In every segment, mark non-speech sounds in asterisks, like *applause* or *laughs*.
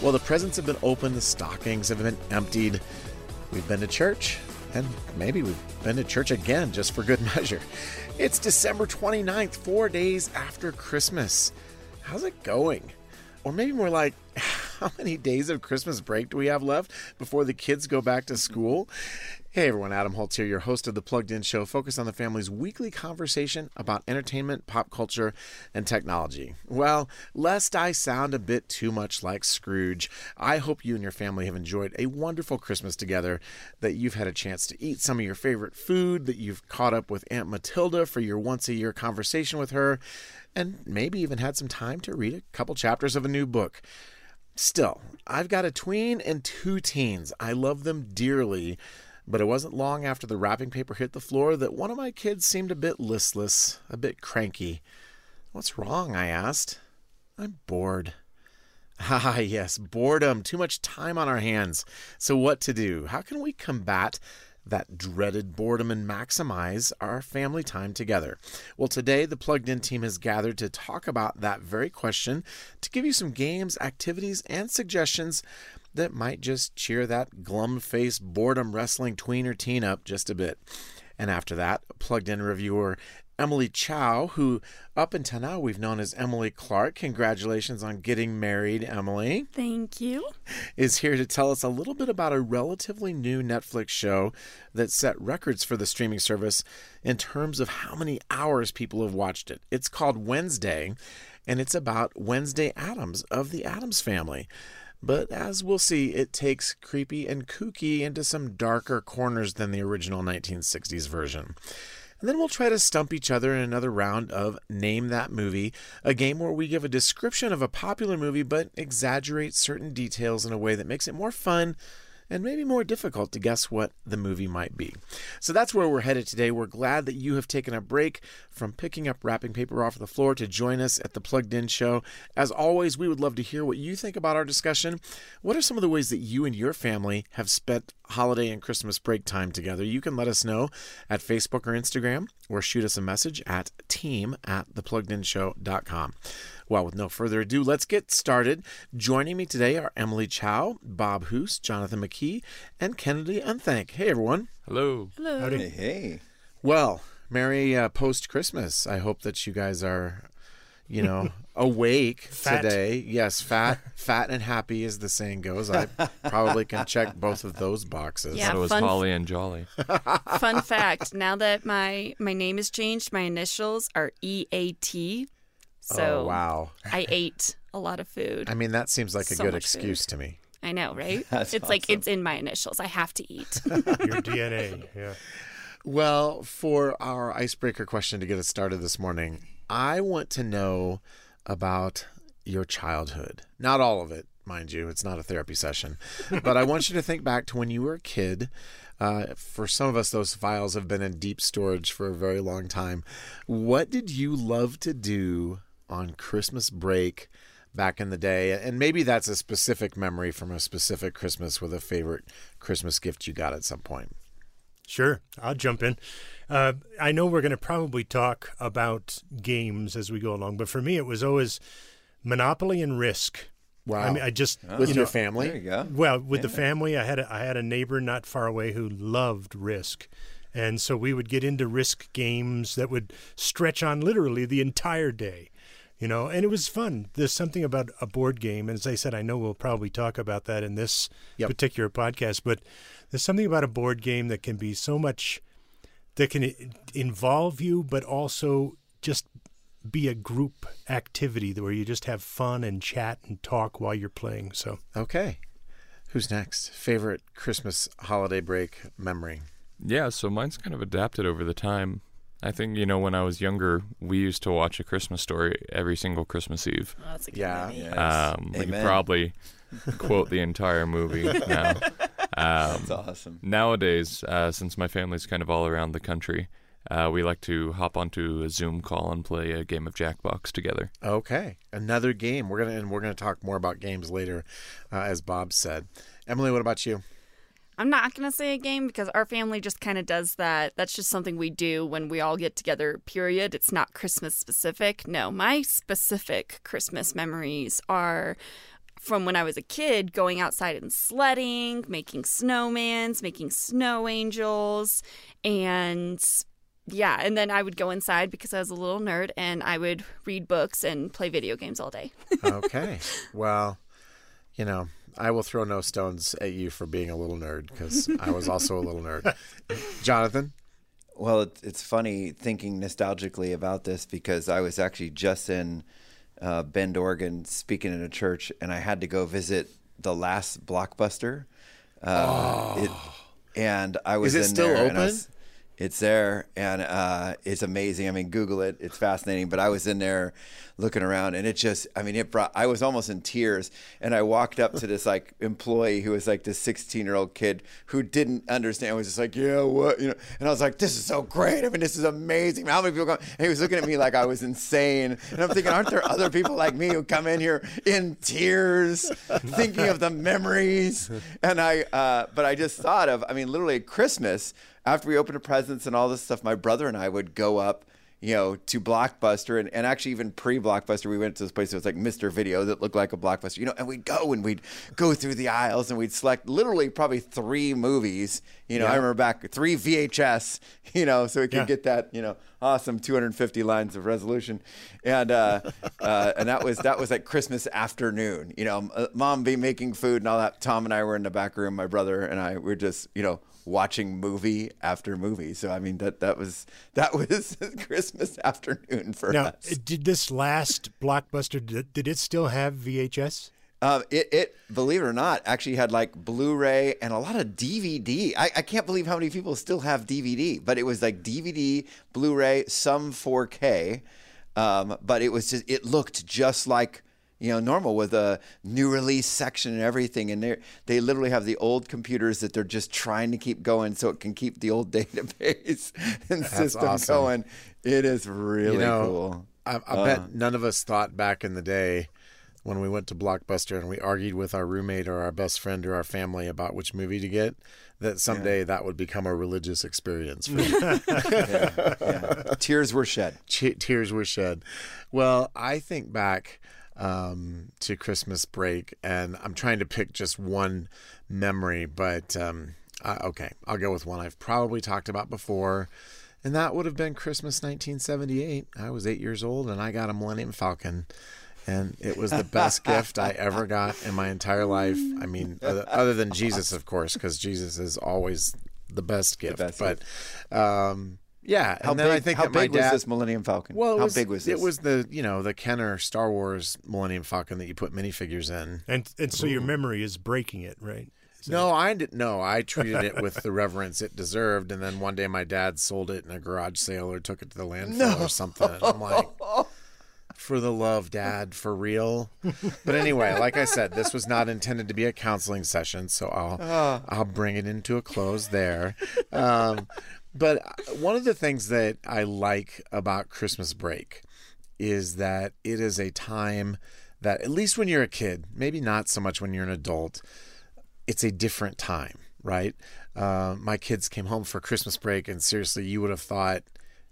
Well, the presents have been opened, the stockings have been emptied. We've been to church, and maybe we've been to church again just for good *laughs* measure. It's December 29th, four days after Christmas. How's it going? Or maybe more like, *laughs* how many days of Christmas break do we have left before the kids go back to school? Hey everyone, Adam Holz here, your host of the Plugged In Show, focused on the family's weekly conversation about entertainment, pop culture, and technology. Well, lest I sound a bit too much like Scrooge, I hope you and your family have enjoyed a wonderful Christmas together, that you've had a chance to eat some of your favorite food, that you've caught up with Aunt Matilda for your once a year conversation with her, and maybe even had some time to read a couple chapters of a new book. Still, I've got a tween and two teens. I love them dearly. But it wasn't long after the wrapping paper hit the floor that one of my kids seemed a bit listless, a bit cranky. What's wrong? I asked. I'm bored. *laughs* Ah, yes, boredom. Too much time on our hands. So, what to do? How can we combat that dreaded boredom and maximize our family time together? Well, today the Plugged In team has gathered to talk about that very question, to give you some games, activities, and suggestions that might just cheer that glum faced boredom wrestling tweener teen up just a bit. And after that, Plugged In reviewer Emily Tsiao, who up until now we've known as Emily Clark. Congratulations on getting married, Emily. Thank you. Is here to tell us a little bit about a relatively new Netflix show that set records for the streaming service in terms of how many hours people have watched it. It's called Wednesday, and it's about Wednesday Addams of the Addams family. But as we'll see, it takes creepy and kooky into some darker corners than the original 1960s version. And then we'll try to stump each other in another round of Name That Movie, a game where we give a description of a popular movie but exaggerate certain details in a way that makes it more fun and maybe more difficult to guess what the movie might be. So that's where we're headed today. We're glad that you have taken a break from picking up wrapping paper off the floor to join us at the Plugged In Show. As always, we would love to hear what you think about our discussion. What are some of the ways that you and your family have spent holiday and Christmas break time together? You can let us know at Facebook or Instagram or shoot us a message at team at thepluggedinshow.com. Well, with no further ado, let's get started. Joining me today are Emily Tsiao, Bob Hoose, Jonathan McKee, and Kennedy Unthank. Hey, everyone. Hello. Hello. Hey, hey. Well, Merry uh, post Christmas. I hope that you guys are, you know, *laughs* awake Fat. today. Yes, fat, fat and happy, as the saying goes. I probably can check both of those boxes. Yeah. So it was fun- Holly and Jolly. Fun fact: Now that my my name is changed, my initials are E A T. So oh, wow. *laughs* I ate a lot of food. I mean, that seems like a So good much excuse to me. I know, right? *laughs* That's it's like it's in my initials. I have to eat. *laughs* your DNA. Yeah. Well, for our icebreaker question to get us started this morning, I want to know about your childhood. Not all of it, mind you. It's not a therapy session. but I want you to think back to when you were a kid. Uh, for some of us, those files have been in deep storage for a very long time. What did you love to do on Christmas break back in the day? And maybe that's a specific memory from a specific Christmas with a favorite Christmas gift you got at some point. Sure, I'll jump in. Uh, I know we're going to probably talk about games as we go along, but for me, it was always Monopoly and Risk. Wow. I mean, I just with you your family? There you go. Well, with the family, I had a, I had a neighbor not far away who loved Risk, and so we would get into Risk games that would stretch on literally the entire day, you know, and it was fun. There's something about a board game, and as I said, I know we'll probably talk about that in this Yep. particular podcast, but there's something about a board game that can be so much that can involve you, but also just be a group activity where you just have fun and chat and talk while you're playing. So. Okay. Who's next? Favorite Christmas holiday break memory? Yeah, so mine's kind of adapted over the time. I think, you know, when I was younger, we used to watch A Christmas Story every single Christmas Eve. Oh, that's a good Yeah. movie. Yes. Um, we could probably *laughs* quote the entire movie *laughs* now. Um, That's awesome. nowadays, uh, since my family's kind of all around the country, uh, we like to hop onto a Zoom call and play a game of Jackbox together. Okay. Another game. We're gonna and we're gonna talk more about games later, uh, as Bob said. Emily, what about you? I'm not going to say a game because our family just kind of does that. That's just something we do when we all get together, period. It's not Christmas specific. No, my specific Christmas memories are from when I was a kid, going outside and sledding, making snowmans, making snow angels, and yeah, and then I would go inside because I was a little nerd and I would read books and play video games all day. *laughs* okay. Well, you know, I will throw no stones at you for being a little nerd because I was also a little nerd. *laughs* Jonathan? Well, it, it's funny thinking nostalgically about this because I was actually just in uh, Bend, Oregon, speaking in a church, and I had to go visit the last Blockbuster. Uh, Oh. it, and I was Is it in still there, and I open? was- it's there, and uh, it's amazing. I mean, Google it; it's fascinating. But I was in there looking around, and it just—I mean, it brought. I was almost in tears, and I walked up to this like employee who was like this 16-year-old kid who didn't understand. Was just like, "Yeah, what?" You know, and I was like, "This is so great! I mean, this is amazing! How many people going?" And he was looking at me like I was insane, and I'm thinking, "Aren't there other people like me who come in here in tears, thinking of the memories?" And I, uh, but I just thought of, I mean, literally Christmas after we opened the presents and all this stuff, my brother and I would go up, you know, to Blockbuster and, and actually even pre Blockbuster, we went to this place that was like Mr. Video that looked like a Blockbuster, you know, and we'd go and we'd go through the aisles and we'd select literally probably three movies. You know, I remember back three VHS, you know, so we could Yeah. get that, you know, awesome 250 lines of resolution. And, uh, uh, and that was, that was like Christmas afternoon, you know, uh, mom be making food and all that. Tom and I were in the back room, my brother and I were just, you know, watching movie after movie. So I mean that that was that was *laughs* Christmas afternoon for Now, us. did this last blockbuster did, did it still have VHS? Um, it, it believe it or not actually had like Blu-ray and a lot of DVD. I, I can't believe how many people still have DVD, but it was like DVD, Blu-ray, some 4K. Um, but it was just it looked just like you know normal with a new release section and everything. And they they literally have the old computers that they're just trying to keep going so it can keep the old *laughs* database and system awesome. going. It is really you know, cool. I, I uh. bet none of us thought back in the day when we went to Blockbuster and we argued with our roommate or our best friend or our family about which movie to get, that someday that would become a religious experience for *laughs* you. Yeah. Tears were shed. Che- tears were shed. Well, I think back um, to Christmas break, and I'm trying to pick just one memory, but um, uh, okay, I'll go with one I've probably talked about before, and that would have been Christmas 1978. I was eight years old, and I got a Millennium Falcon. And it was the best *laughs* gift I ever got in my entire life. I mean, other, than Jesus, of course, because Jesus is always the best gift. best but um, yeah, How and then big, I think how that my big dad, was this Millennium Falcon? well, how was, big was this? It was the you know the Kenner Star Wars Millennium Falcon that you put minifigures in. And and so your memory is breaking it, right? No, I didn't. No, I treated it with the reverence it deserved, and then one day my dad sold it in a garage sale or took it to the landfill or something. And I'm like, for the love, Dad, for real. But anyway, like I said, this was not intended to be a counseling session, so I'll I'll bring it into a close there. Um, but one of the things that I like about Christmas break is that it is a time that, at least when you're a kid, maybe not so much when you're an adult, it's a different time, right? Uh, my kids came home for Christmas break, and seriously, you would have thought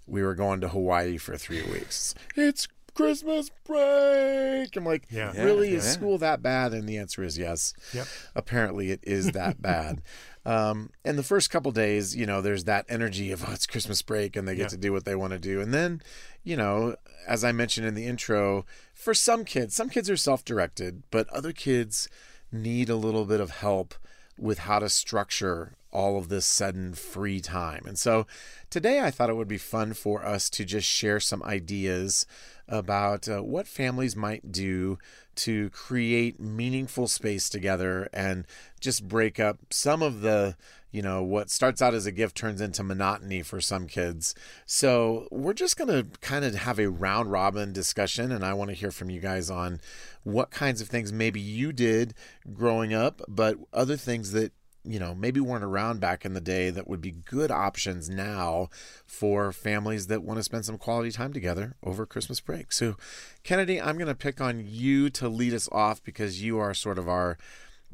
we were going to Hawaii for three weeks. It's Christmas break. I'm like, Yeah. really? Yeah, is yeah. school that bad? And the answer is yes. Yep. Apparently, it is that bad. *laughs* Um, and the first couple days, you know, there's that energy of, oh, it's Christmas break and they get Yeah. to do what they want to do. And then, you know, as I mentioned in the intro, for some kids, some kids are self directed, but other kids need a little bit of help with how to structure all of this sudden free time. And so today I thought it would be fun for us to just share some ideas about uh, what families might do to create meaningful space together and just break up some of the you know what starts out as a gift turns into monotony for some kids. So we're just going to kind of have a round robin discussion and i want to hear from you guys on what kinds of things maybe you did growing up but other things that you know, maybe weren't around back in the day that would be good options now for families that want to spend some quality time together over Christmas break. So, Kennedy, I'm going to pick on you to lead us off because you are sort of our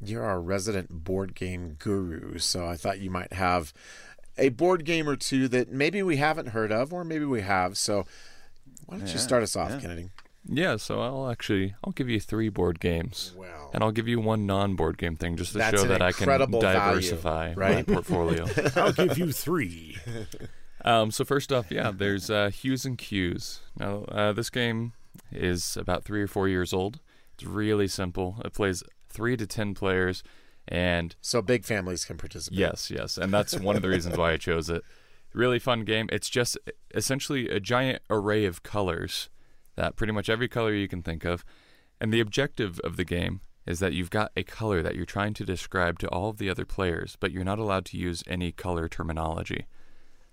you're our resident board game guru. So, I thought you might have a board game or two that maybe we haven't heard of or maybe we have. So, why don't you start us off, yeah. Kennedy? Yeah, so I'll actually I'll give you three board games. Wow. And I'll give you one non-board game thing just to That's show that I can incredible value, diversify right? my *laughs* portfolio. I'll give you three. um, so first off, yeah, there's uh, Hues and Cues. Now, uh, this game is about three or four years old. It's really simple. It plays three to ten players, and So big families can participate. Yes, yes, and that's one of the reasons why I chose it. Really fun game. It's just essentially a giant array of colors that pretty much every color you can think of. And the objective of the game is that you've got a color that you're trying to describe to all of the other players, but you're not allowed to use any color terminology.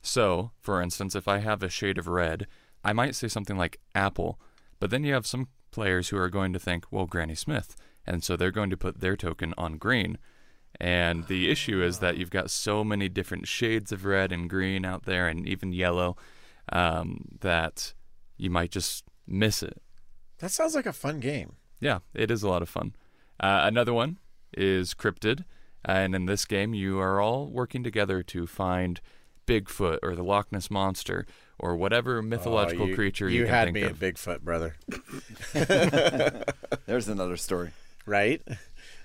So, for instance, if I have a shade of red, I might say something like apple, but then you have some players who are going to think, well, Granny Smith, and so they're going to put their token on green. And the issue is that you've got so many different shades of red and green out there, and even yellow, um, that you might just miss it. That sounds like a fun game. Yeah, it is a lot of fun. Uh, another one is Cryptid, and in this game, you are all working together to find Bigfoot or the Loch Ness monster or whatever mythological Oh, you, creature you, you can had me of. at Bigfoot, brother. *laughs* *laughs* There's another story. Right?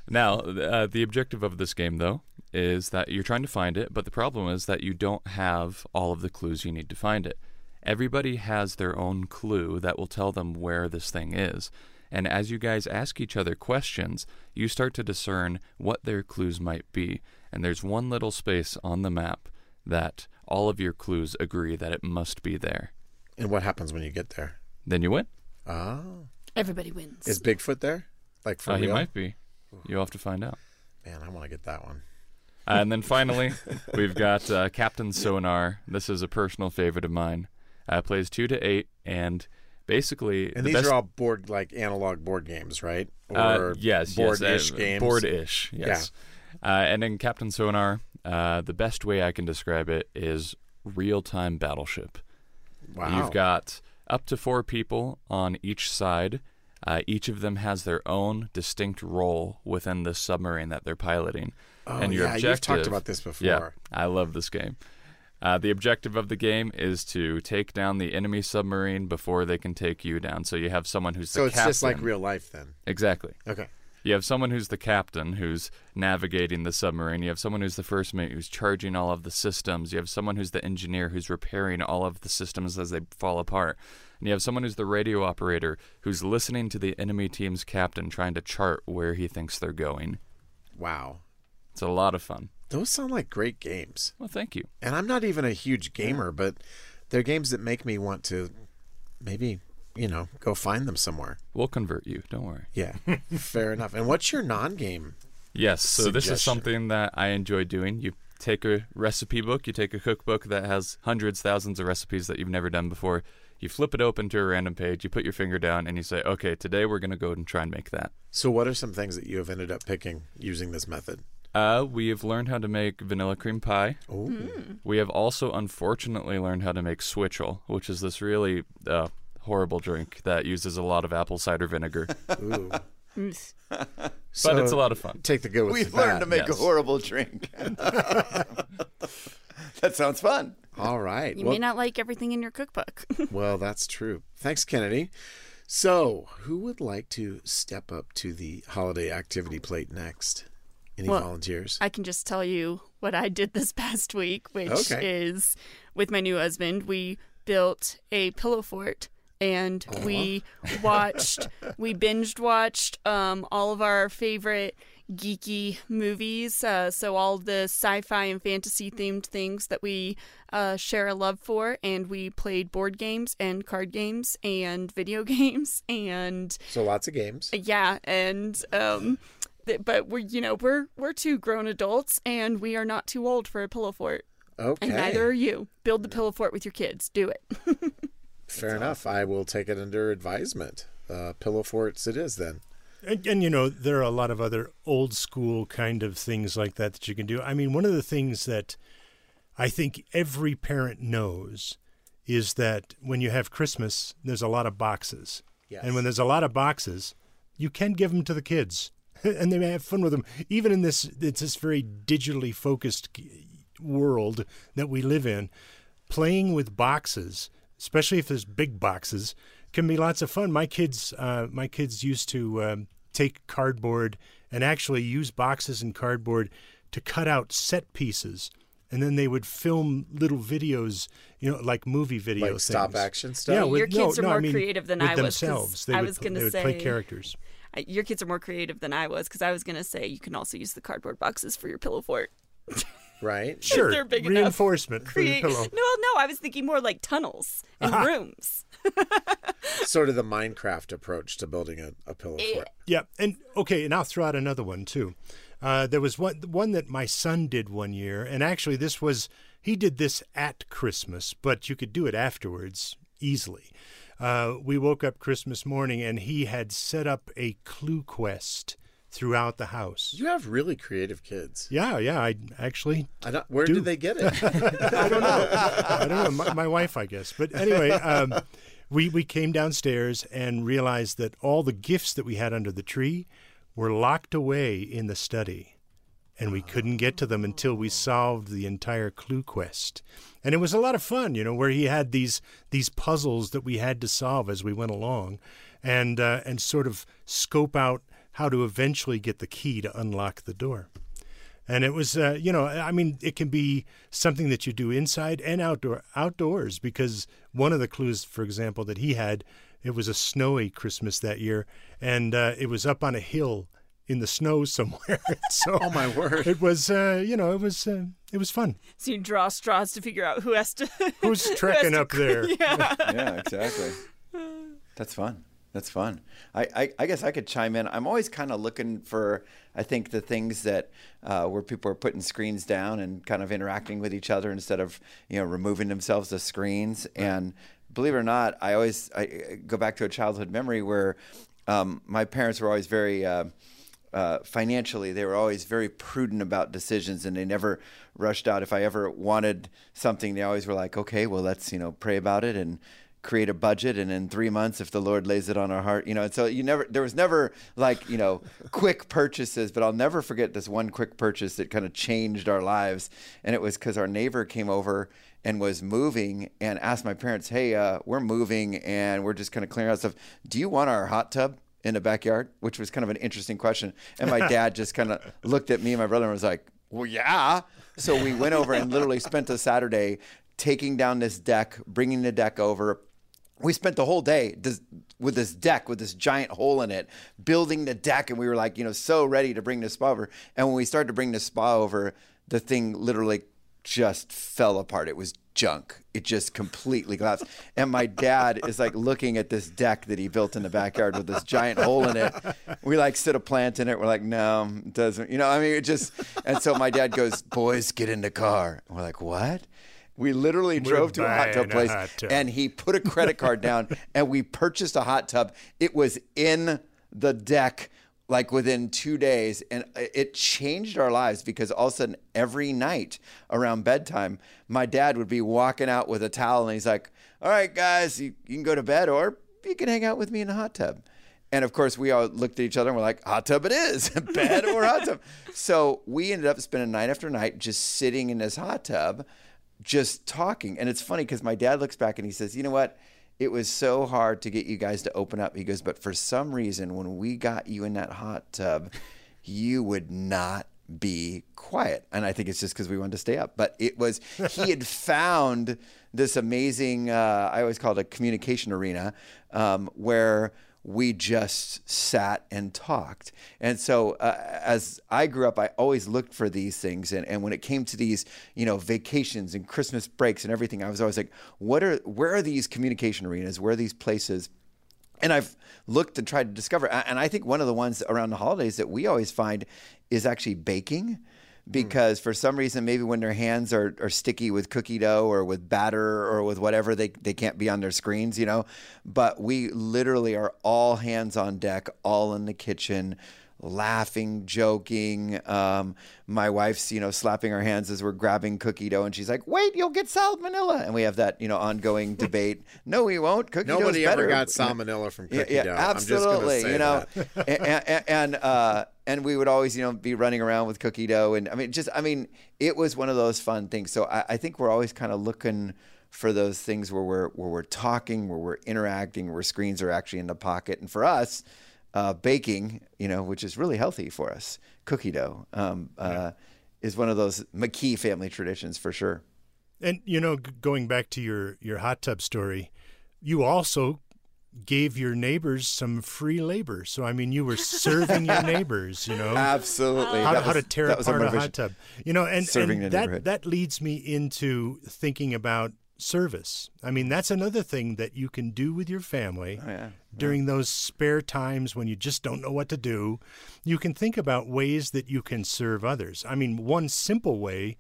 Now, uh, the objective of this game, though, is that you're trying to find it, but the problem is that you don't have all of the clues you need to find it. Everybody has their own clue that will tell them where this thing is. And as you guys ask each other questions, you start to discern what their clues might be. And there's one little space on the map that all of your clues agree that it must be there. And what happens when you get there? Then you win. Oh. Everybody wins. Is Bigfoot there? Like for Uh, he might be. You'll have to find out. Man, I want to get that one. and then finally, *laughs* we've got uh, Captain Sonar. This is a personal favorite of mine. Uh, plays two to eight, and basically And the these best, are all board like analog board games, right? uh, Or yes, board-ish yes, uh, games. board-ish, yes. Uh, and in Captain Sonar, uh, the best way I can describe it is real-time battleship. Wow. You've got up to four people on each side. Uh, each of them has their own distinct role within the submarine that they're piloting. oh, and your yeah, objective, you've talked about this before. Yeah, I love this game. Uh, the objective of the game is to take down the enemy submarine before they can take you down. So you have someone who's So it's captain. just like real life then. Exactly. Okay. You have someone who's the captain who's navigating the submarine. You have someone who's the first mate who's charging all of the systems. You have someone who's the engineer who's repairing all of the systems as they fall apart. And you have someone who's the radio operator who's listening to the enemy team's captain trying to chart where he thinks they're going. Wow. It's a lot of fun. Those sound like great games. Well, thank you. And I'm not even a huge gamer, but they're games that make me want to maybe, you know, go find them somewhere. We'll convert you. Don't worry. Yeah. *laughs* Fair enough. And what's your non game? Yes, so this is suggestion. something that I enjoy doing. You take a recipe book, you take a cookbook that has hundreds, thousands of recipes that you've never done before. You flip it open to a random page, you put your finger down, and you say, okay, today we're going to go and try and make that. So, what are some things that you have ended up picking using this method? Uh, we have learned how to make vanilla cream pie. Oh, We have also, unfortunately, learned how to make switchel, which is this really uh, horrible drink that uses a lot of apple cider vinegar. *laughs* ooh. Mm. *laughs* but it's a lot of fun. Take the good with We the learned to bad. make a horrible drink. *laughs* that sounds fun. All right. You well, may not like everything in your cookbook. well, that's true. Thanks, Kennedy. So, who would like to step up to the holiday activity plate next? Any Well, volunteers? I can just tell you what I did this *laughs* past week, which Okay. is with my new husband, we built a pillow fort and we *laughs* watched, we binged watched um, all of our favorite geeky movies. Uh, so, all the sci fi and fantasy themed things that we uh, share a love for. And we played board games and card games and *laughs* video games and so, lots of games. yeah, and um, but we're you know we're we're two grown adults and we are not too old for a pillow fort, Okay. and neither are you. Build the pillow fort with your kids. Do it. *laughs* Fair enough. I will take it under advisement. Uh, pillow forts it is then. And, and you know, there are a lot of other old school kind of things like that that you can do. I mean, one of the things that I think every parent knows is that when you have Christmas, there's a lot of boxes. Yes. And when there's a lot of boxes, you can give them to the kids *laughs* and they may have fun with them. Even in this, it's this very digitally focused world that we live in, playing with boxes, especially if there's big boxes, can be lots of fun. My kids, uh, my kids used to um, take cardboard and actually use boxes and cardboard to cut out set pieces, and then they would film little videos, you know, like movie video Like stop action stuff? Yeah, with, Your kids no, are no, I more mean, creative than with I was. themselves. They I would, was gonna they would play characters. I- Your kids are more creative than I was because I was going to say you can also use the cardboard boxes for your pillow fort. *laughs* Right? Sure, they're big enough, reinforcement for the Create. pillow. *laughs* No, no, I was thinking more like tunnels and rooms. *laughs* sort of the Minecraft approach to building a, a pillow fort. Yeah, and okay, and I'll throw out another one too. Uh, there was one one that my son did one year, and actually this was he did this at Christmas, but you could do it afterwards easily. Uh, we woke up Christmas morning, and he had set up a clue quest throughout the house. You have really creative kids. Yeah, yeah, I actually I don't, where Do. did they get it? *laughs* I don't know. I don't know. My, my wife, I guess. But anyway, um, we we came downstairs and realized that all the gifts that we had under the tree were locked away in the study, and we couldn't get to them until we solved the entire clue quest. And it was a lot of fun, you know, where he had these these puzzles that we had to solve as we went along, and uh, and sort of scope out how to eventually get the key to unlock the door. And it was, uh, you know, I mean, it can be something that you do inside and outdoor, outdoors. Because one of the clues, for example, that he had, it was a snowy Christmas that year, and uh, it was up on a hill in the snow somewhere. *laughs* so, oh my word! it was, uh, you know, it was, uh, it was fun. So you draw straws to figure out who has to. *laughs* Who's trekking to up cr- there? *laughs* Yeah. yeah, exactly. That's fun. That's fun. I, I, I guess I could chime in. I'm always kind of looking for, I think, the things that uh, where people are putting screens down and kind of interacting with each other instead of, you know, removing themselves the screens. And believe it or not, I always I I go back to a childhood memory where um, my parents were always very. Uh, uh, financially, they were always very prudent about decisions, and they never rushed out. If I ever wanted something, they always were like, "Okay, well, let's you know pray about it and create a budget, and in three months, if the Lord lays it on our heart, you know." And so you never, there was never like you know *laughs* quick purchases, but I'll never forget this one quick purchase that kind of changed our lives, and it was because our neighbor came over and was moving and asked my parents, "Hey, uh, we're moving and we're just kind of clearing out stuff. Do you want our hot tub?" In the backyard, which was kind of an interesting question. And my *laughs* dad just kind of looked at me and my brother and was like, "Well, yeah." So we went over and literally spent a Saturday taking down this deck, bringing the deck over. We spent the whole day this, with this deck with this giant hole in it, building the deck, and we were like, you know, so ready to bring the spa over. And when we started to bring the spa over, the thing literally just fell apart. It was junk. It just completely collapsed. And my dad is like looking at this deck that he built in the backyard with this giant hole in it. We like sit a plant in it. We're like, no, it doesn't. You know, I mean, it just. And so my dad goes, boys, get in the car. And we're like, what? We literally drove to a hot tub place hot tub. and he put a credit card down and we purchased a hot tub. It was in the deck like within two days and it changed our lives because all of a sudden every night around bedtime my dad would be walking out with a towel and he's like all right guys you, you can go to bed or you can hang out with me in the hot tub. And of course we all looked at each other and we're like hot tub it is *laughs* bed or hot tub. So we ended up spending night after night just sitting in this hot tub just talking. And it's funny because my dad looks back and he says you know what it was so hard to get you guys to open up. He goes, but for some reason, when we got you in that hot tub, you would not be quiet. And I think it's just because we wanted to stay up. But it was, he had *laughs* found this amazing, uh, I always call it a communication arena, um, where we just sat and talked. And so uh, as I grew up, I always looked for these things. And, and when it came to these, you know, vacations and Christmas breaks and everything, I was always like, what are, where are these communication arenas? Where are these places? And I've looked and tried to discover, and I think one of the ones around the holidays that we always find is actually baking Hmm. because for some reason maybe when their hands are, are sticky with cookie dough or with batter or with whatever they, they can't be on their screens you know? But we literally are all hands on deck all in the kitchen laughing joking um, my wife's you know slapping our hands as we're grabbing cookie dough and she's like wait you'll get salmonella and we have that you know ongoing *laughs* debate no we won't cookie dough's Nobody better. ever got salmonella from cookie yeah, dough. absolutely. I'm just say you know, and *laughs* and, and, uh, and we would always, you know, be running around with cookie dough, and I mean, just I mean, it was one of those fun things. So I, I think we're always kind of looking for those things where we're where we're talking, where we're interacting, where screens are actually in the pocket. And for us, uh, baking, you know, which is really healthy for us, cookie dough, um, uh, is one of those McKee family traditions for sure. And you know, going back to your your hot tub story, you also gave your neighbors some free labor. So I mean, you were serving your *laughs* neighbors. You know, Absolutely. how, how to tear was apart a motivation. hot tub. You know, and, Serving and the that that leads me into thinking about service. I mean, that's another thing that you can do with your family Oh, yeah. during those spare times when you just don't know what to do. You can think about ways that you can serve others. I mean, one simple way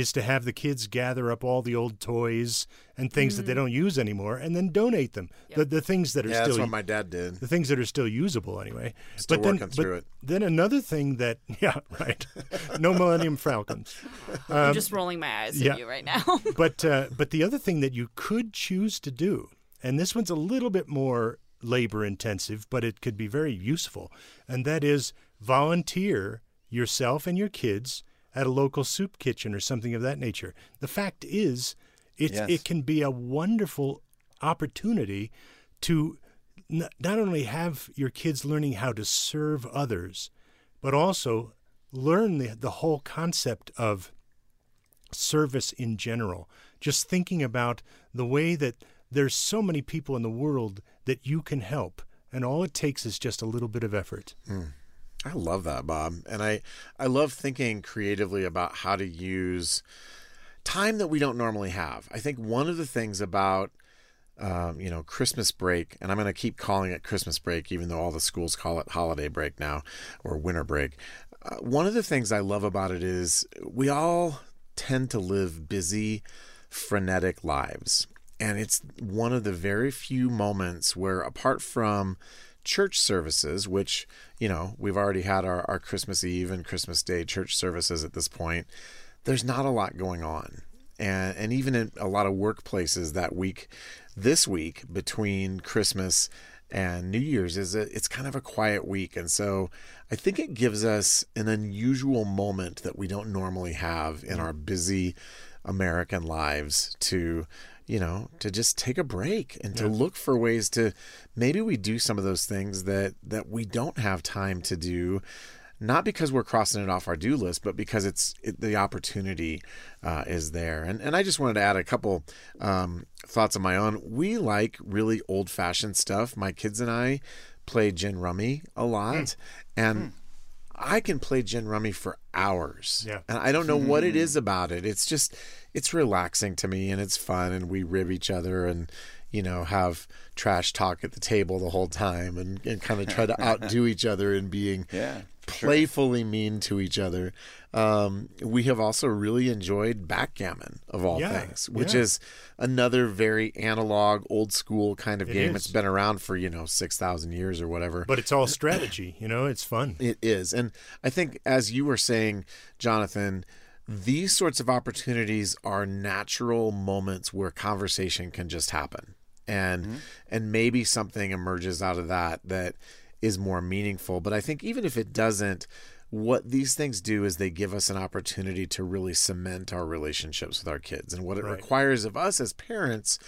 is to have the kids gather up all the old toys and things that they don't use anymore and then donate them. The the things that are Yeah, still that's what my dad did. the things that are still usable anyway. Still but then, working through but it. Then another thing that *laughs* yeah, right. no Millennium Falcons. *laughs* I'm just rolling my eyes yeah. at you right now. *laughs* But uh, but the other thing that you could choose to do, and this one's a little bit more labor intensive, but it could be very useful, and that is volunteer yourself and your kids at a local soup kitchen or something of that nature. The fact is, it Yes. it can be a wonderful opportunity to n- not only have your kids learning how to serve others, but also learn the, the whole concept of service in general. Just thinking about the way that there's so many people in the world that you can help, and all it takes is just a little bit of effort. Hmm. I love that, Bob. And I, I love thinking creatively about how to use time that we don't normally have. I think one of the things about um, you know, Christmas break, and I'm going to keep calling it Christmas break, even though all the schools call it holiday break now or winter break. Uh, one of the things I love about it is we all tend to live busy, frenetic lives. And it's one of the very few moments where, apart from church services, which, you know, we've already had our, our Christmas Eve and Christmas Day church services at this point, there's not a lot going on. And, and even in a lot of workplaces that week, this week between Christmas and New Year's is a, it's kind of a quiet week. And so I think it gives us an unusual moment that we don't normally have in our busy American lives to, you know, to just take a break and to look for ways to maybe we do some of those things that that we don't have time to do not because we're crossing it off our do list, but because it's it, the opportunity uh, is there. And and I just wanted to add a couple um, thoughts of my own. We like really old fashioned stuff. My kids and I play gin rummy a lot, and I can play gin rummy for hours. Yeah. and I don't know what it is hmm. about it. It's just it's relaxing to me, and it's fun, and we rib each other and. You know, have trash talk at the table the whole time and, and kind of try to *laughs* outdo each other in being Yeah. Playfully mean to each other. Um, we have also really enjoyed backgammon of all Yeah, things, which yeah. is another very analog, old school kind of It game. is. It's been around for you know six thousand years or whatever. But it's all strategy, you know, it's fun. It is. And I think, as you were saying, Jonathan, these sorts of opportunities are natural moments where conversation can just happen. And and maybe something emerges out of that that is more meaningful. But I think even if it doesn't, what these things do is they give us an opportunity to really cement our relationships with our kids. And what it Right. requires of us as parents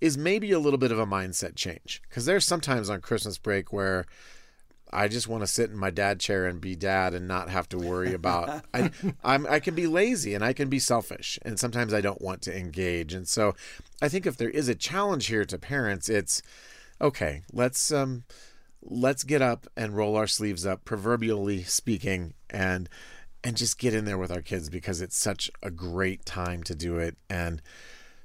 is maybe a little bit of a mindset change. Because there's sometimes on Christmas break where I just want to sit in my dad chair and be dad and not have to worry about. I, *laughs* I'm I can be lazy and I can be selfish and sometimes I don't want to engage. And so, I think if there is a challenge here to parents, it's okay. Let's um, let's get up and roll our sleeves up, proverbially speaking, and and just get in there with our kids because it's such a great time to do it. And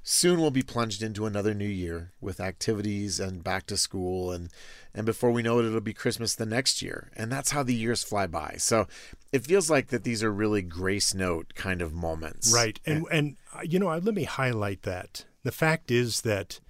soon we'll be plunged into another new year with activities and back to school. And and before we know it it'll be christmas the next year. And that's how the years fly by. So it feels like that these are really grace note kind of moments. Right. And and uh, you know, let me highlight that. The fact is that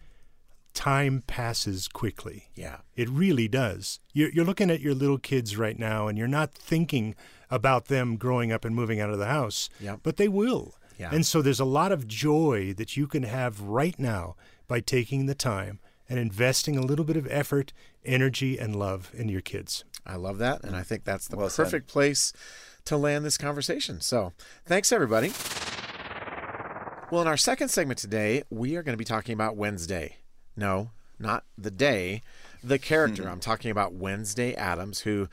time passes quickly. yeah It really does. You're, you're looking at your little kids right now, and you're not thinking about them growing up and moving out of the house, Yep. but they will. Yeah. And so there's a lot of joy that you can have right now by taking the time and investing a little bit of effort, energy, and love in your kids. i love that and i think that's the Well said. perfect place to land this conversation so thanks everybody Well, in our second segment today, we are going to be talking about Wednesday. No, not the day, the character. I'm talking about Wednesday Addams, who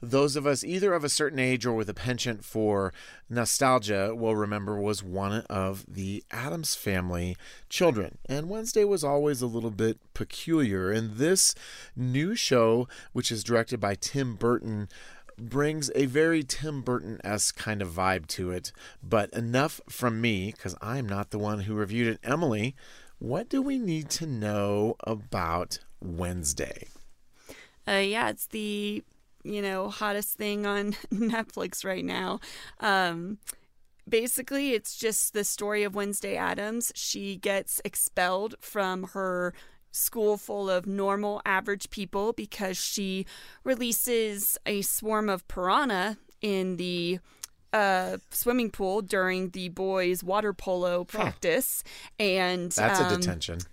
those of us either of a certain age or with a penchant for nostalgia will remember was one of the Addams family children. And Wednesday was always a little bit peculiar. And this new show, which is directed by Tim Burton, brings a very Tim Burton esque kind of vibe to it. But enough from me, because I'm not the one who reviewed it. Emily, what do we need to know about Wednesday? Uh, yeah, it's the you know hottest thing on *laughs* Netflix right now. Um, basically, it's just the story of Wednesday Addams. She gets expelled from her school full of normal, average people because she releases a swarm of piranha in the uh, swimming pool during the boys' water polo practice, and That's um, a detention. *laughs*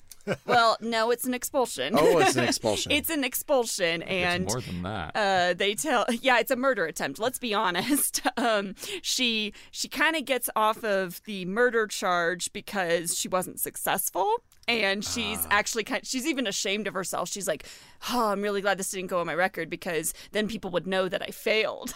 Well, no, it's an expulsion. Oh, it's an expulsion. *laughs* it's an expulsion, and it's more than that. uh, they tell *laughs* yeah it's a murder attempt let's be honest um, she she kind of gets off of the murder charge because she wasn't successful and she's Ah. actually kind of, she's even ashamed of herself she's like oh i'm really glad this didn't go on my record because then people would know that i failed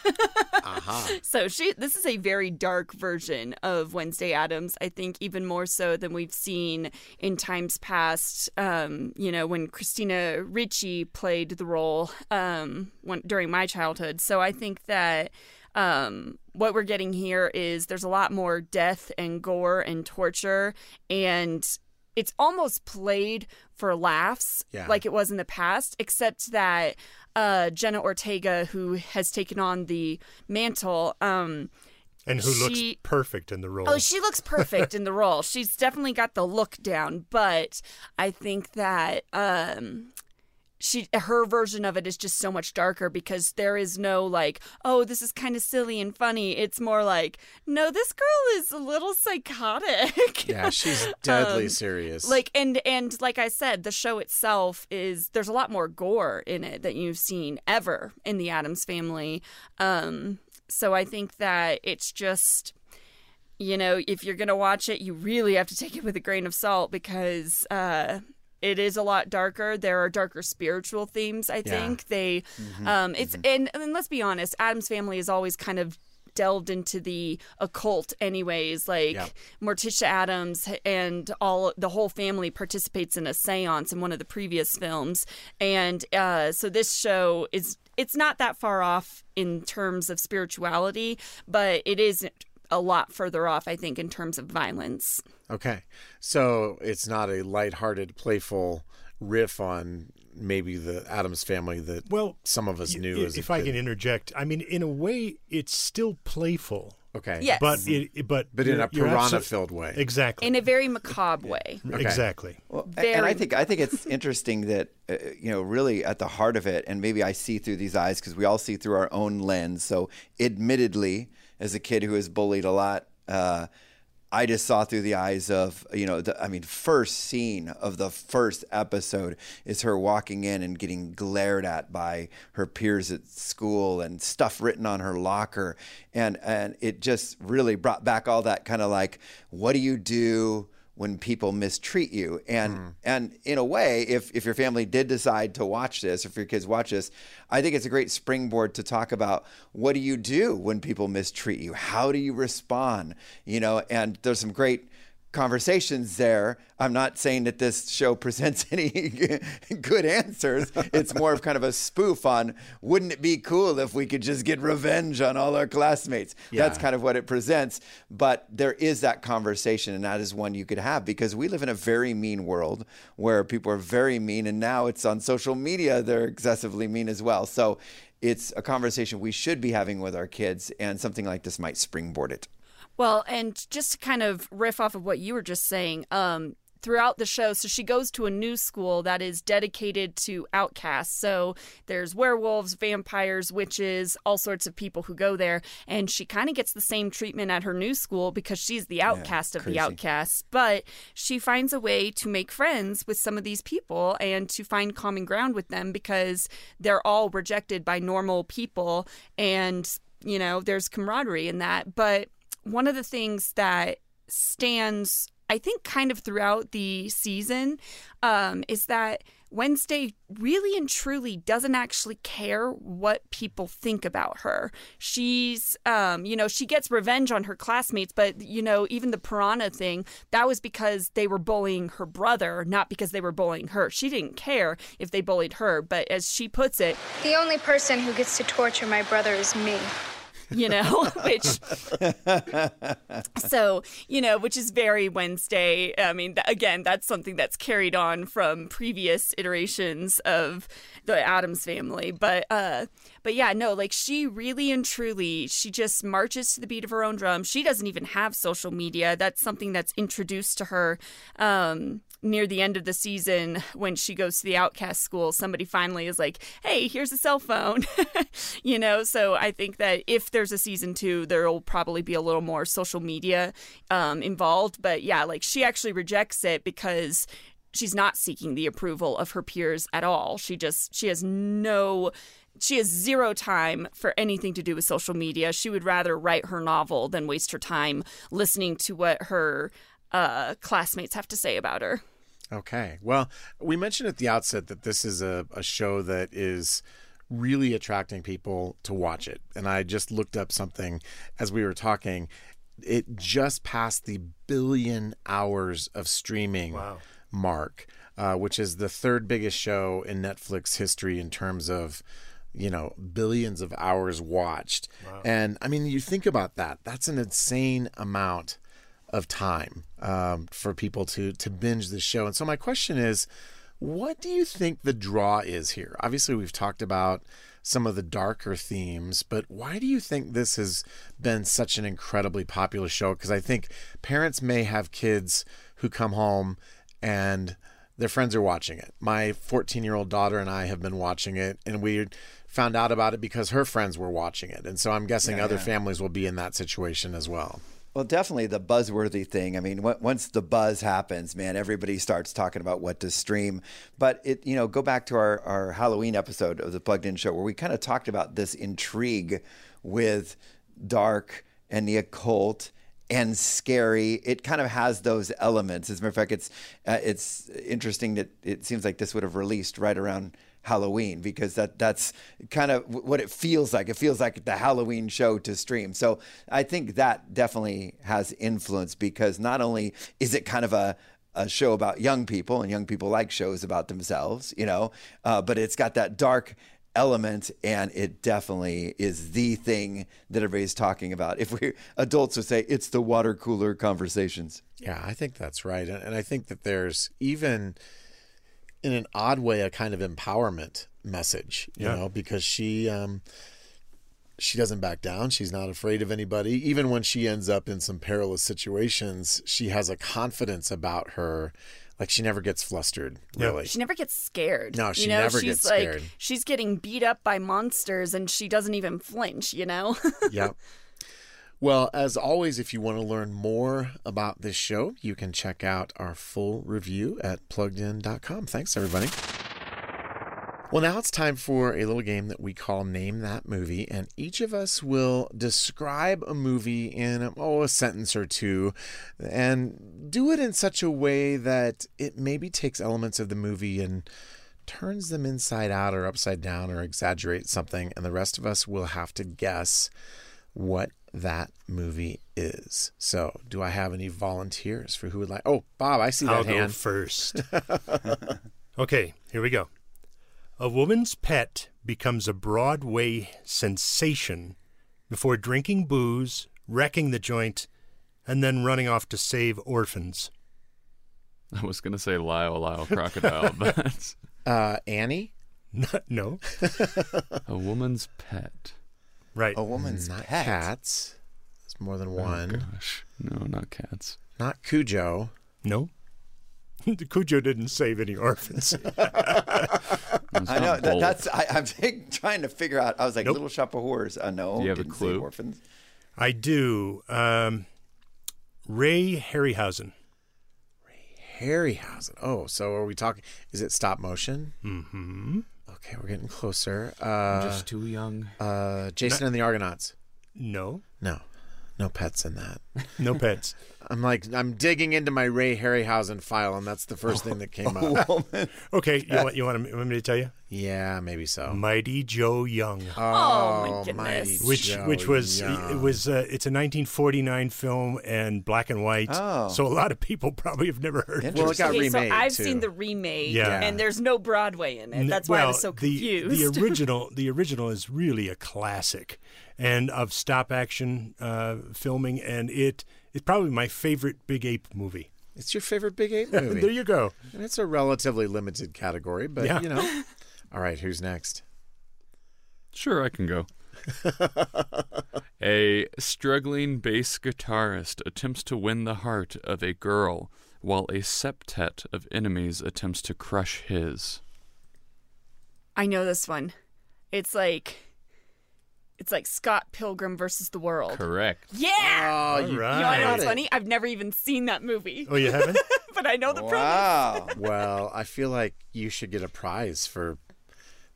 Aha. *laughs* so she this is a very dark version of Wednesday Addams. I think even more so than we've seen in times past. Um, you know, when Christina Ricci played the role um, when, during my childhood. So I think that um, what we're getting here is there's a lot more death and gore and torture and it's almost played for laughs Yeah. like it was in the past except that uh, jenna ortega who has taken on the mantle um, and who looks perfect in the role. Oh, she looks perfect in the role. She's definitely got the look down, but I think that um she her version of it is just so much darker because there is no like, oh, this is kind of silly and funny. It's more like, no, this girl is a little psychotic. Yeah, *laughs* she's deadly Um, serious. like and and like I said, the show itself is there's a lot more gore in it that you've seen ever in the Addams family. Um so I think that it's just you know, if you're going to watch it, you really have to take it with a grain of salt because uh it is a lot darker. There are darker spiritual themes, I Yeah. think. They um it's and, and let's be honest, Addams family is always kind of delved into the occult anyways like Yeah. morticia addams and all the whole family participates in a seance in one of the previous films and uh, so this show is it's not that far off in terms of spirituality but it is a lot further off i think in terms of violence okay, so it's not a lighthearted, playful riff on maybe the Addams family that well, some of us knew i- as if I can interject, I mean, in a way, it's still playful, Okay. Yes. but it, but But in a you're piranha-filled way. Exactly. in a very macabre way Okay. Exactly. Well, a- and I think I think it's interesting that uh, you know really at the heart of it, and maybe I see through these eyes because we all see through our own lens. So, admittedly, as a kid who was bullied a lot, uh, I just saw through the eyes of you know the I mean first scene of the first episode is her walking in and getting glared at by her peers at school and stuff written on her locker, and and it just really brought back all that kind of like what do you do when people mistreat you. And hmm. and in a way if if your family did decide to watch this if your kids watch this i think it's a great springboard to talk about what do you do when people mistreat you? How do you respond? You know and there's some great conversations there. I'm not saying that this show *laughs* presents any good answers. It's more of kind of a spoof on wouldn't it be cool if we could just get revenge on all our classmates? That's kind of what it presents. But there is that conversation and that is one you could have because we live in a very mean world where people are very mean and now it's on social media they're excessively mean as well. So it's a conversation we should be having with our kids and something like this might springboard it Well, and just to kind of riff off of what you were just saying, um, throughout the show, so she goes to a new school that is dedicated to outcasts. So there's werewolves, vampires, witches, all sorts of people who go there, and she kind of gets the same treatment at her new school because she's the outcast of crazy. the outcasts. But she finds a way to make friends with some of these people and to find common ground with them because they're all rejected by normal people, and you know there's camaraderie in that, but one of the things that stands I think kind of throughout the season um, is that Wednesday really and truly doesn't actually care what people think about her. She's, um, you know, she gets revenge on her classmates, but, you know, even the piranha thing, that was because they were bullying her brother, not because they were bullying her. She didn't care if they bullied her, but as she puts it, The only person who gets to torture my brother is me. You know, *laughs* which so you know, which is very Wednesday. I mean, th- again, that's something that's carried on from previous iterations of the Addams family. But uh, but yeah, no, like she really and truly, she just marches to the beat of her own drum. She doesn't even have social media. That's something that's introduced to her. Um, near the end of the season when she goes to the outcast school somebody finally is like hey here's a cell phone *laughs* you know so i think that if there's a season two there will probably be a little more social media um, involved but yeah like she actually rejects it because she's not seeking the approval of her peers at all she just she has no she has zero time for anything to do with social media. She would rather write her novel than waste her time listening to what her uh, classmates have to say about her. Okay. Well, we mentioned at the outset that this is a, a show that is really attracting people to watch it. And I just looked up something as we were talking. It just passed the billion hours of streaming Wow. mark, uh, which is the third biggest show in Netflix history in terms of, you know, billions of hours watched. And I mean, you think about that, that's an insane amount of time um, for people to to binge the show. And so my question is, what do you think the draw is here? Obviously, we've talked about some of the darker themes, but why do you think this has been such an incredibly popular show? Because I think parents may have kids who come home and their friends are watching it. My 14 year old daughter and I have been watching it, and we found out about it because her friends were watching it. And so I'm guessing other families will be in that situation as well. Well, definitely the buzzworthy thing. I mean, once the buzz happens, man, everybody starts talking about what to stream. But it, you know, go back to our, our Halloween episode of the Plugged In Show where we kind of talked about this intrigue with dark and the occult and scary. It kind of has those elements. As a matter of fact, it's uh, it's interesting that it seems like this would have released right around Halloween because that that's kind of what it feels like. It feels like the Halloween show to stream. So I think that definitely has influence because not only is it kind of a a show about young people and young people like shows about themselves, you know, uh, but it's got that dark element and it definitely is the thing that everybody's talking about. If we adults would say it's the water cooler conversations. Yeah, I think that's right. And and I think that there's even in an odd way a kind of empowerment message, you Yeah. know, because she um she doesn't back down. She's not afraid of anybody. Even when she ends up in some perilous situations, she has a confidence about her. Like she never gets flustered, Yeah. really. She never gets scared. No, she you know, never she's gets like, scared. She's getting beat up by monsters and she doesn't even flinch, you know? *laughs* yep. Well, as always, if you want to learn more about this show, you can check out our full review at pluggedin.com. Thanks, everybody. Well, now it's time for a little game that we call Name That Movie, and each of us will describe a movie in oh, a sentence or two and do it in such a way that it maybe takes elements of the movie and turns them inside out or upside down or exaggerates something, and the rest of us will have to guess what that movie is. So, do I have any volunteers for who would like? Oh, Bob, I see that I'll go first. *laughs* okay, here we go. A woman's pet becomes a Broadway sensation before drinking booze, wrecking the joint, and then running off to save orphans. I was gonna say Lyle Lyle Crocodile, *laughs* but that's Uh, Annie, *laughs* no, a woman's pet. Right. A woman's not pet. cats. It's more than one. Oh, gosh, no, not cats. Not Cujo. No. *laughs* The Cujo didn't save any orphans. *laughs* I know that, that's. I, I'm *laughs* trying to figure out. I was like, Nope. Little Shop of Horrors. Uh, no, Do you have a clue? orphans. I do. Um, Ray Harryhausen. Ray Harryhausen. Oh, so are we talking? Is it stop motion? Mm-hmm. Okay, we're getting closer. Uh, I'm just too young. uh, Jason and the Argonauts. No. No, No pets in that. *laughs* No pets. I'm like I'm digging into my Ray Harryhausen file, and that's the first thing that came *laughs* up. Okay, you want you want, me, want me to tell you? Yeah, maybe so. Mighty Joe Young. Oh, my mighty goodness. which Joe which was Young. it was uh, it's a 1949 film and black and white. Oh. So a lot of people *laughs* probably have never heard. of it. Well, it got Okay, remade so I've too. seen the remake, Yeah. and there's no Broadway in it. N- That's why I was so the- confused. The, original, the original is really a classic, and of stop action uh, filming, and it is probably my favorite Big Ape movie. It's your favorite Big Ape *laughs* movie. there you go. And it's a relatively limited category, but Yeah. you know. *laughs* All right, who's next? Sure, I can go. *laughs* a struggling bass guitarist attempts to win the heart of a girl while a septet of enemies attempts to crush his. I know this one. It's like it's like Scott Pilgrim versus the World. Correct. Yeah. Oh, you right. You know, I know got what's it. funny. I've never even seen that movie, Oh, you haven't? *laughs* but I know the premise. Wow. *laughs* Well, I feel like you should get a prize for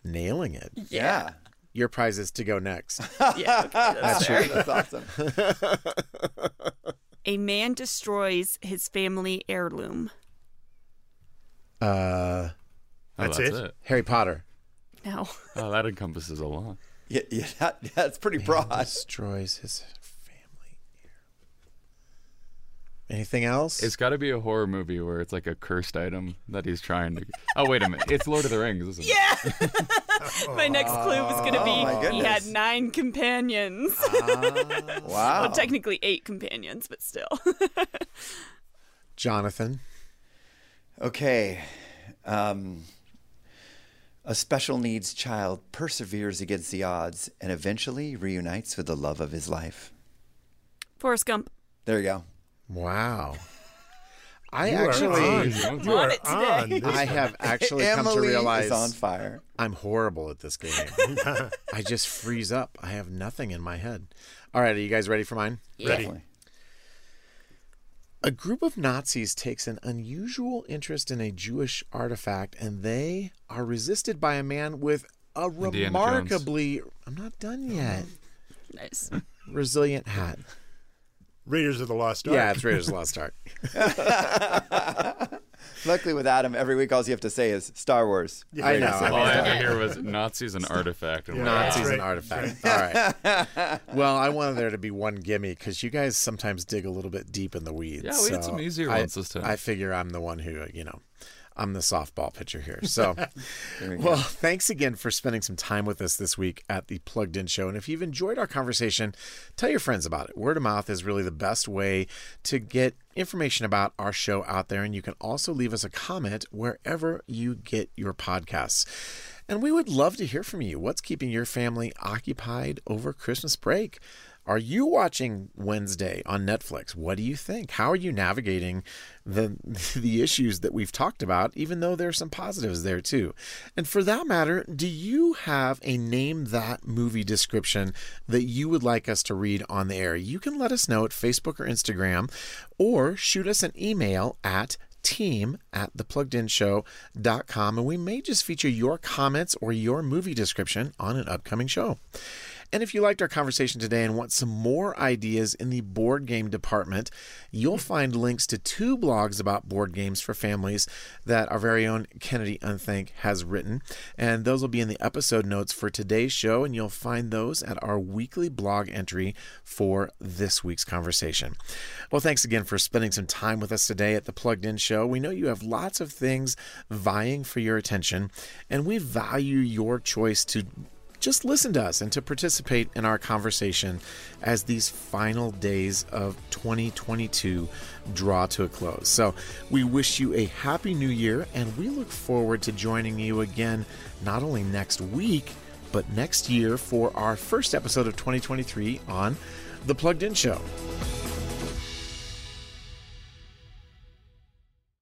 nailing it. Yeah. Your prize is to go next. *laughs* Yeah. Okay, that's fair. That's awesome. A man destroys his family heirloom. Uh, Oh, That's that's, it? it. Harry Potter No. Oh, that encompasses a lot. Yeah, yeah *laughs* that, that's pretty broad. destroys his family. Anything else? It's got to be a horror movie where it's like a cursed item that he's trying to. Oh wait a minute! It's Lord of the Rings, isn't it? Yeah. *laughs* My next clue was going to be Oh, he had nine companions. *laughs* Wow. well, technically eight companions, but still. Jonathan. Okay. Um, a special needs child perseveres against the odds and eventually reunites with the love of his life. Forrest Gump. There you go. Wow. *laughs* I You are actually, on. You on are it today. on. I have actually come to Emily realize is on fire. I'm horrible at this game. *laughs* I just freeze up. I have nothing in my head. All right, are you guys ready for mine? Ready. Definitely. A group of Nazis takes an unusual interest in a Jewish artifact and they are resisted by a man with a Indiana remarkably I'm not done oh, yet. Nice. Resilient hat. Raiders of the Lost Ark. Yeah, it's Raiders of the Lost Ark. *laughs* *laughs* Luckily, with Adam, every week all you have to say is Star Wars. I know. I All I had to hear was Nazis and artifact. And Yeah. Nazis Right, and artifact. All right. *laughs* Well, I wanted there to be one gimme because you guys sometimes dig a little bit deep in the weeds. Yeah, we had some easier I- ones this time. I figure I'm the one who, you know, I'm the softball pitcher here. So, *laughs* well, thanks again for spending some time with us this week at the Plugged In Show. And if you've enjoyed our conversation, tell your friends about it. Word of mouth is really the best way to get information about our show out there. And you can also leave us a comment wherever you get your podcasts. And we would love to hear from you. What's keeping your family occupied over Christmas break? Are you watching Wednesday on Netflix? What do you think? How are you navigating the *laughs* the issues that we've talked about, even though there's some positives there too? And for that matter, do you have a name that movie description that you would like us to read on the air? You can let us know at Facebook or Instagram or shoot us an email at team at thepluggedinshow.com and we may just feature your comments or your movie description on an upcoming show. And if you liked our conversation today and want some more ideas in the board game department, you'll find links to two blogs about board games for families that our very own Kennedy Unthank has written. And those will be in the episode notes for today's show, and you'll find those at our weekly blog entry for this week's conversation. Well, thanks again for spending some time with us today at the Plugged In Show. We know you have lots of things vying for your attention, and we value your choice to just listen to us and to participate in our conversation as these final days of 2022 draw to a close. So, we wish you a happy new year and we look forward to joining you again not only next week, but next year for our first episode of 2023 on The Plugged In Show.